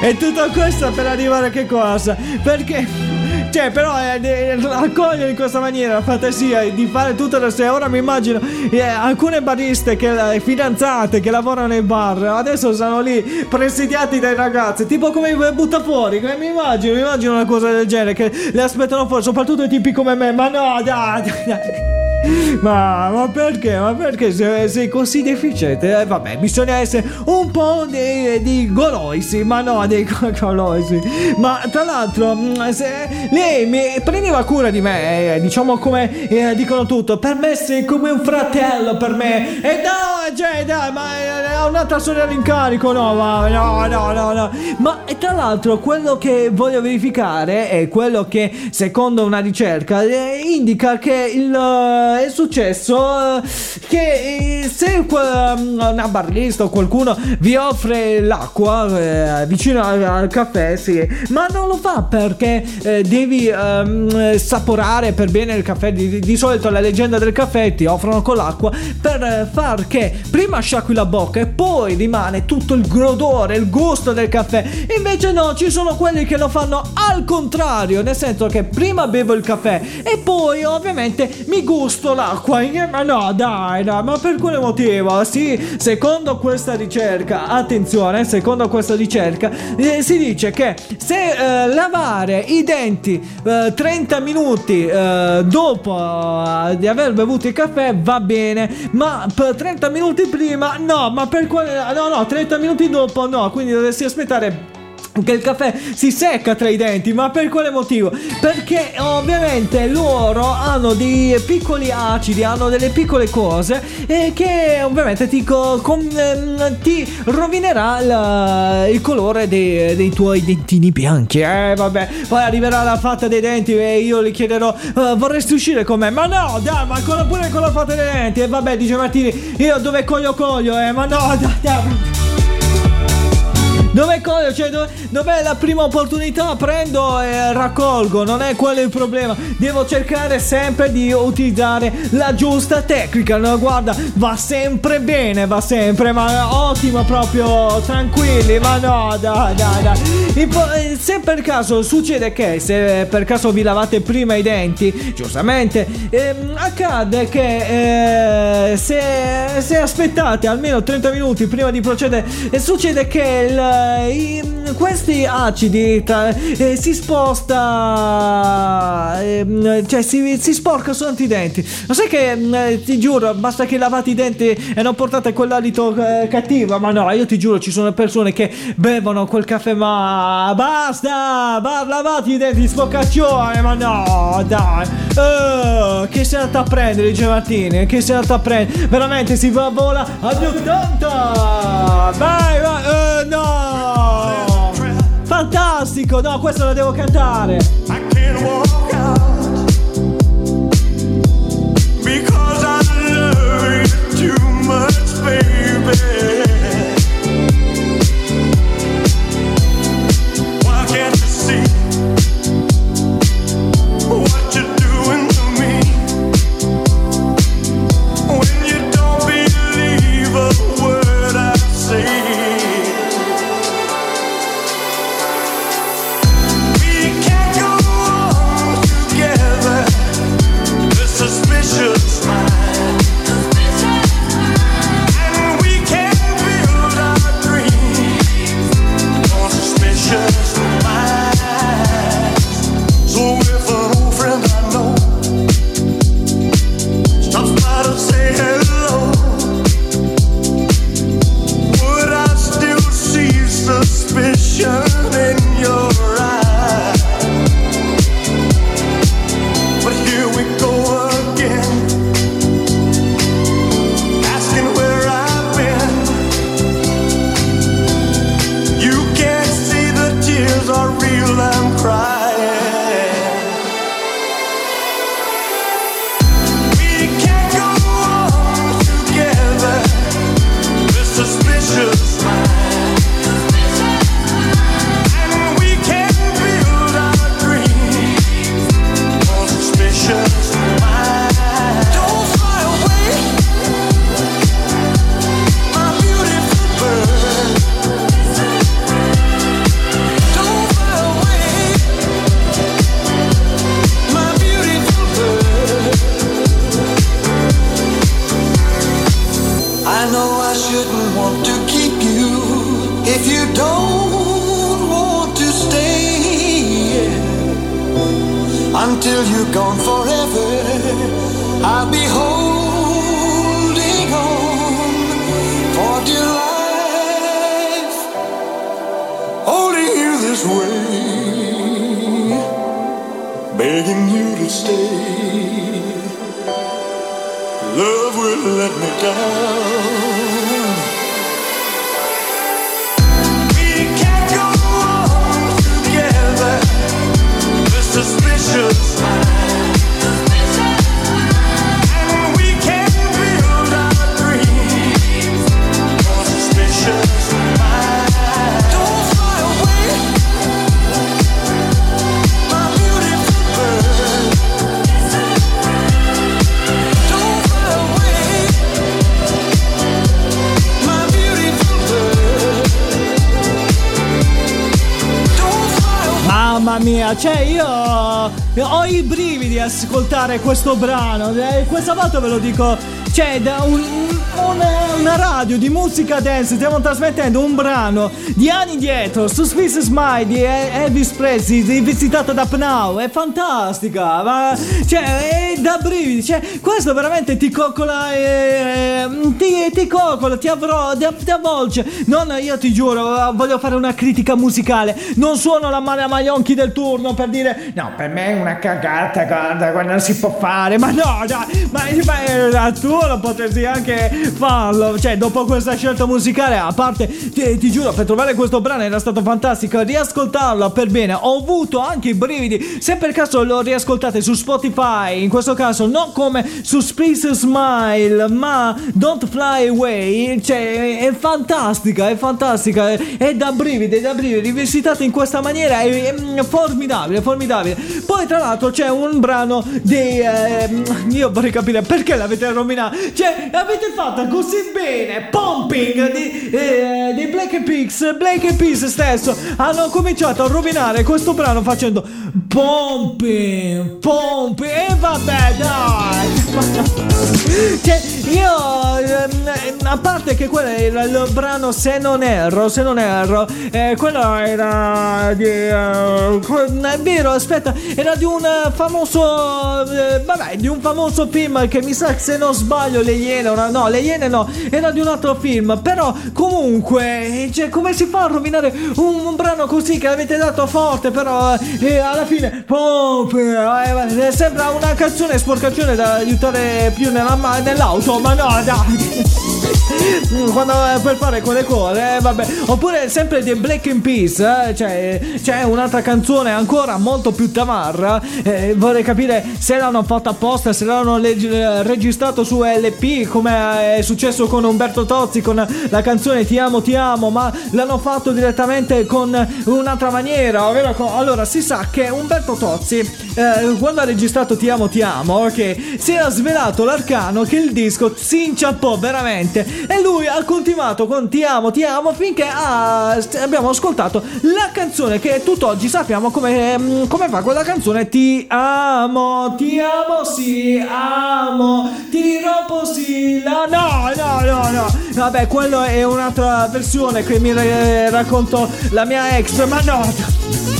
E tutto questo per arrivare a che cosa? Perché cioè, però eh, accogliere in questa maniera la fantasia di fare tutto da sé. Ora mi immagino eh, alcune bariste che, eh, fidanzate che lavorano nei bar. Adesso sono lì presidiati dai ragazzi. Tipo come butta fuori. Mi immagino, mi immagino una cosa del genere. Che le aspettano fuori, soprattutto i tipi come me. Ma no, dai, dai, dai. Ma, ma, perché? Ma perché sei, sei così deficiente? Eh, vabbè, bisogna essere un po' di, di golosi, ma no, dei golosi. Ma tra l'altro, mm, lei mi prendeva cura di me, eh, diciamo come eh, dicono tutto. Per me sei come un fratello per me. E no, cioè, dai, ma ha un'altra sorella in carico, no, ma no, no, no, no. Ma tra l'altro, quello che voglio verificare è quello che, secondo una ricerca, eh, indica che il è successo eh, che eh, se una barista o qualcuno vi offre l'acqua eh, vicino al, caffè, sì, ma non lo fa perché eh, devi um, saporare per bene il caffè. Di, di, solito la leggenda del caffè ti offrono con l'acqua per far che prima sciacqui la bocca e poi rimane tutto il odore, il gusto del caffè. Invece no, ci sono quelli che lo fanno al contrario, nel senso che prima bevo il caffè e poi ovviamente mi gusto l'acqua. Eh, Ma no, dai, no, ma per quale motivo? Sì, secondo questa ricerca, attenzione, secondo questa ricerca, eh, si dice che se eh, lavare i denti eh, 30 minuti eh, dopo eh, di aver bevuto il caffè va bene, ma per 30 minuti prima no, ma per quale no, no, 30 minuti dopo no, quindi dovresti aspettare che il caffè si secca tra i denti, ma per quale motivo? Perché ovviamente loro hanno dei piccoli acidi, hanno delle piccole cose eh, che ovviamente ti, co- com- ehm, ti rovinerà la- il colore dei, dei tuoi dentini bianchi. Eh vabbè, poi arriverà la fatta dei denti e io gli chiederò "Eh, vorresti uscire con me? Ma no, dai, ma ancora pure con la fatta dei denti. E vabbè, dice Martini, io dove coglio coglio, eh, ma no, dai, dai. Dove coglio? Cioè, dove, dov'è la prima opportunità? Prendo e raccolgo, non è quello il problema. Devo cercare sempre di utilizzare la giusta tecnica. No, guarda, va sempre bene, va sempre, ma ottimo proprio, tranquilli, ma no, dai, dai, dai. Eh, se per caso succede che, se per caso vi lavate prima i denti, giustamente, ehm, accade che eh, se, se aspettate almeno 30 minuti prima di procedere, succede che il- i- questi acidi tra- eh, si sposta, ehm, cioè si, si sporca soltanto i denti. Lo sai che mm, eh, ti giuro, basta che lavate i denti e non portate quell'alito eh, cattivo, ma no, io ti giuro, ci sono persone che bevono quel caffè, ma basta, va, lavate i denti, spocaccione, ma no, dai. Eh, che sei andato a prendere, Martini? Che sei andato a prendere? Veramente si va a vola agli 80! Vai, vai, eh, no! Fantastico, no, questo lo devo cantare. I can't walk out because I love you too much, baby. Let me down. Mia, cioè io ho i brividi a ascoltare questo brano. eh, Questa volta ve lo dico, cioè da un- una, una radio di musica dance stiamo trasmettendo un brano di anni dietro su Space Smile di Elvis Presley visitata da Pnau. È fantastica, ma cioè è da brividi. Cioè, questo veramente ti coccola, eh, ti, ti coccola, ti, avrò, ti, ti avvolge. Non, io ti giuro, voglio fare una critica musicale. Non suono la Maria Maionchi del turno per dire no, per me è una cagata, guarda, guarda, non si può fare. Ma no, dai, ma, ma, eh, tu lo potresti anche farlo. Cioè, dopo questa scelta musicale, a parte, ti, ti giuro, per trovare questo brano era stato fantastico. Riascoltarlo per bene. Ho avuto anche i brividi. Se per caso lo riascoltate su Spotify, in questo caso non come su Space Smile, ma Don't Fly Away. Cioè, è fantastica, è fantastica. È da brividi, è da brividi. Rivisitata in questa maniera è, è formidabile, formidabile. Poi, tra l'altro, c'è un brano di. ehm, io vorrei capire perché l'avete rovinato. Cioè, l'avete fatta così bene. Pumping di, eh, di Black Peas. Black Peas stesso hanno cominciato a rovinare questo brano facendo pumping, pumping. E vabbè, dai. Cioè, io ehm, a parte che quello era il brano Se non erro, se non erro, eh, quello era di eh, è vero, aspetta, era di un eh, famoso eh, vabbè, di un famoso film che mi sa se non sbaglio Le Iene, ora- no, Le Iene no, era di un altro film, però comunque, cioè, come si fa a rovinare un, un brano così che avete dato forte, però eh, alla fine pop, eh, sembra una canzone sporcazione da aiutare più nella, nell'auto, ma no, dai. Mm, Quando eh, per fare quelle cose, eh, vabbè. Oppure sempre di Black in Peace, eh, cioè c'è un'altra canzone ancora molto più tamarra. eh, vorrei capire se l'hanno fatta apposta, se l'hanno leg- eh, registrato su LP, come è successo con Umberto Tozzi con la canzone Ti amo, ti amo, ma l'hanno fatto direttamente con un'altra maniera. ovvero con- Allora, si sa che Umberto Tozzi, eh, quando ha registrato Ti amo, ti amo, ok, si era svelato l'arcano che il disco si inciampò veramente *laughs* e lui ha continuato con Ti amo, ti amo finché ha- abbiamo ascoltato la canzone che tutt'oggi sappiamo come, mm, come fa quella canzone Ti amo, ti amo, sì, amo, ti rompo sì, la no, no, no, no. Vabbè, quello è un'altra versione che mi eh, racconto la mia ex, ma no.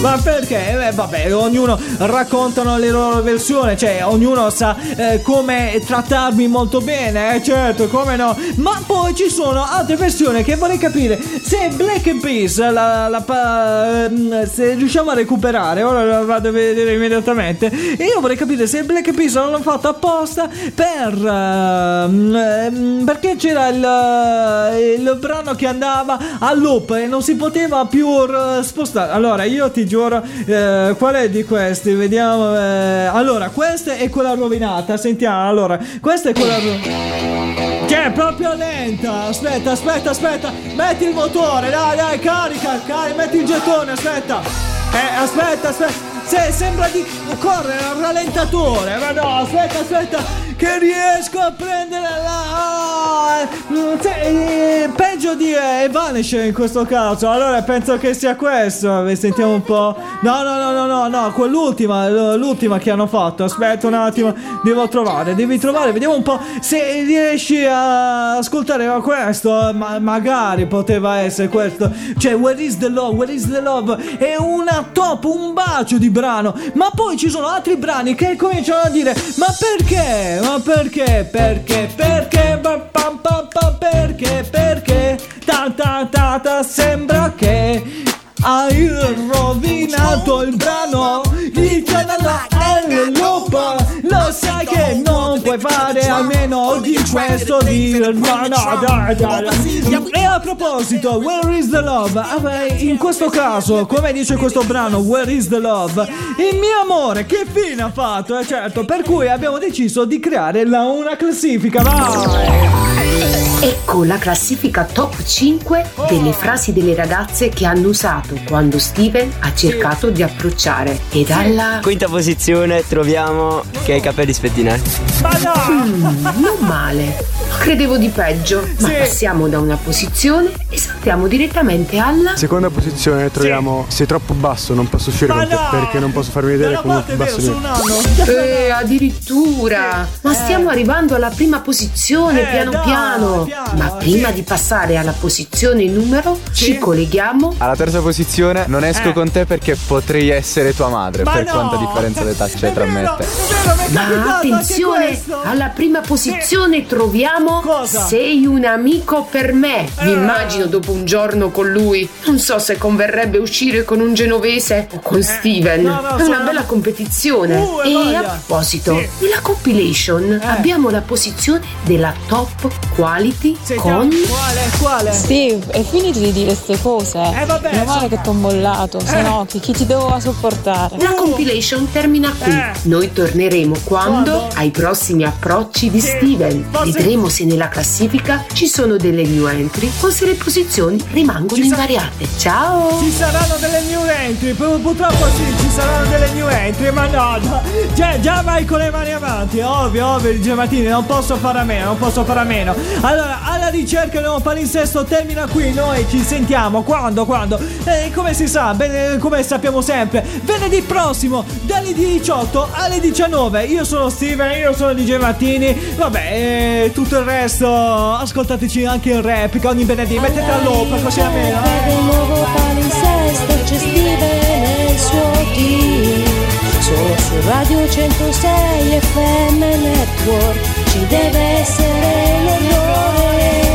Ma perché? Eh, vabbè, ognuno raccontano le loro versioni, cioè ognuno sa eh, come trattarmi molto bene, eh, certo, come no. Ma poi ci sono altre versioni che vorrei capire se Black and la, la pa- ehm, se riusciamo a recuperare, ora la vado a vedere immediatamente. E io vorrei capire se Black and Peace l'hanno fatto apposta per ehm, perché c'era il, il brano che andava a loop e non si poteva più r- spostare. Allora, io ti giuro, eh, qual è di questi? Vediamo. eh, allora, questa è quella rovinata. Sentiamo. Allora, questa è quella rovinata. Che è proprio lenta. Aspetta, aspetta, aspetta. Metti il motore, dai, dai, carica, carica, metti il gettone, aspetta. Eh, aspetta, aspetta. Se sembra di correre al rallentatore, ma no, aspetta, aspetta, che riesco a prendere la. Eh, peggio di eh, Evanescence in questo caso. Allora penso che sia questo. Eh, Sentiamo un po'. No, no, no, no, no, no, quell'ultima, l'ultima che hanno fatto. Aspetta un attimo, devo trovare, devi trovare, vediamo un po' se riesci a ascoltare questo. Ma magari poteva essere questo. Cioè, Where is the love? Where is the love? È una top, un bacio di brano. Ma poi ci sono altri brani che cominciano a dire: Ma perché? Ma perché? Perché? Perché? Pa, pam, pam, pam, perché? Perché? Ta ta ta ta sembra che hai rovinato il brano Il canale loop Lo sai che non puoi fare almeno di questo dai. E a proposito Where is the love? Ah, In questo caso come dice questo brano Where is the love? Il mio amore che fine ha fatto? Eh certo per cui abbiamo deciso di creare la una classifica Vai Ecco la classifica top 5 delle frasi delle ragazze che hanno usato quando Steven ha cercato di approcciare. Ed alla Quinta posizione troviamo che ha i capelli spettinati. Ma no non male. Credevo di peggio, ma Sì. passiamo da una posizione e saltiamo direttamente alla... Seconda posizione troviamo sei troppo basso, non posso uscire Ma con te no! perché non posso farmi vedere come più vero, basso di sono. Eh, addirittura! Ma stiamo arrivando alla prima posizione, Eh, piano dai, piano. piano, Ma prima sì. di passare alla posizione numero, Sì. ci colleghiamo Alla terza posizione non esco Eh. con te perché potrei essere tua madre, Ma per no! quanta differenza d'età c'è È tra me vero, e te. Vero, Ma attenzione, alla prima posizione troviamo Cosa? Sei un amico per me. Mi Eh. immagino dopo un giorno con lui. Non so se converrebbe uscire con un genovese o con Steven. Eh, no, no, È una bella competizione. Uh, e voglia. a proposito, Sì. nella compilation abbiamo la posizione della top quality Sentiamo, con Quale? Quale? Steve, e finiti di dire queste cose. Eh, vabbè, Meno male so- che t'ho mollato, se Eh. no chi, chi ti doveva sopportare? La compilation termina qui. Uh. Eh. Noi torneremo quando? Quando? Ai prossimi approcci di Sì. Steven. Forse- Vedremo se nella classifica ci sono delle new entry o se le posizioni rimangono Ci sa- invariate. Ciao! Ci saranno delle new entry, pur- purtroppo sì, ci saranno delle new entry, ma no, no. Cioè, già vai con le mani avanti, ovvio, ovvio, il Gematini, non posso fare a meno, non posso fare a meno. Allora, alla ricerca del nuovo palinsesto termina qui, noi ci sentiamo quando, quando? Eh, come si sa, bene, come sappiamo sempre, venerdì prossimo, dalle 18 alle 19. Io sono Steven, io sono DJ Mattini, vabbè, e tutto il resto, ascoltateci anche in replica ogni venerdì, mettete a loop così almeno. Per il nuovo palinsesto c'è Steven e il suo team Solo su Radio 106 FM Network Ci deve essere l'errore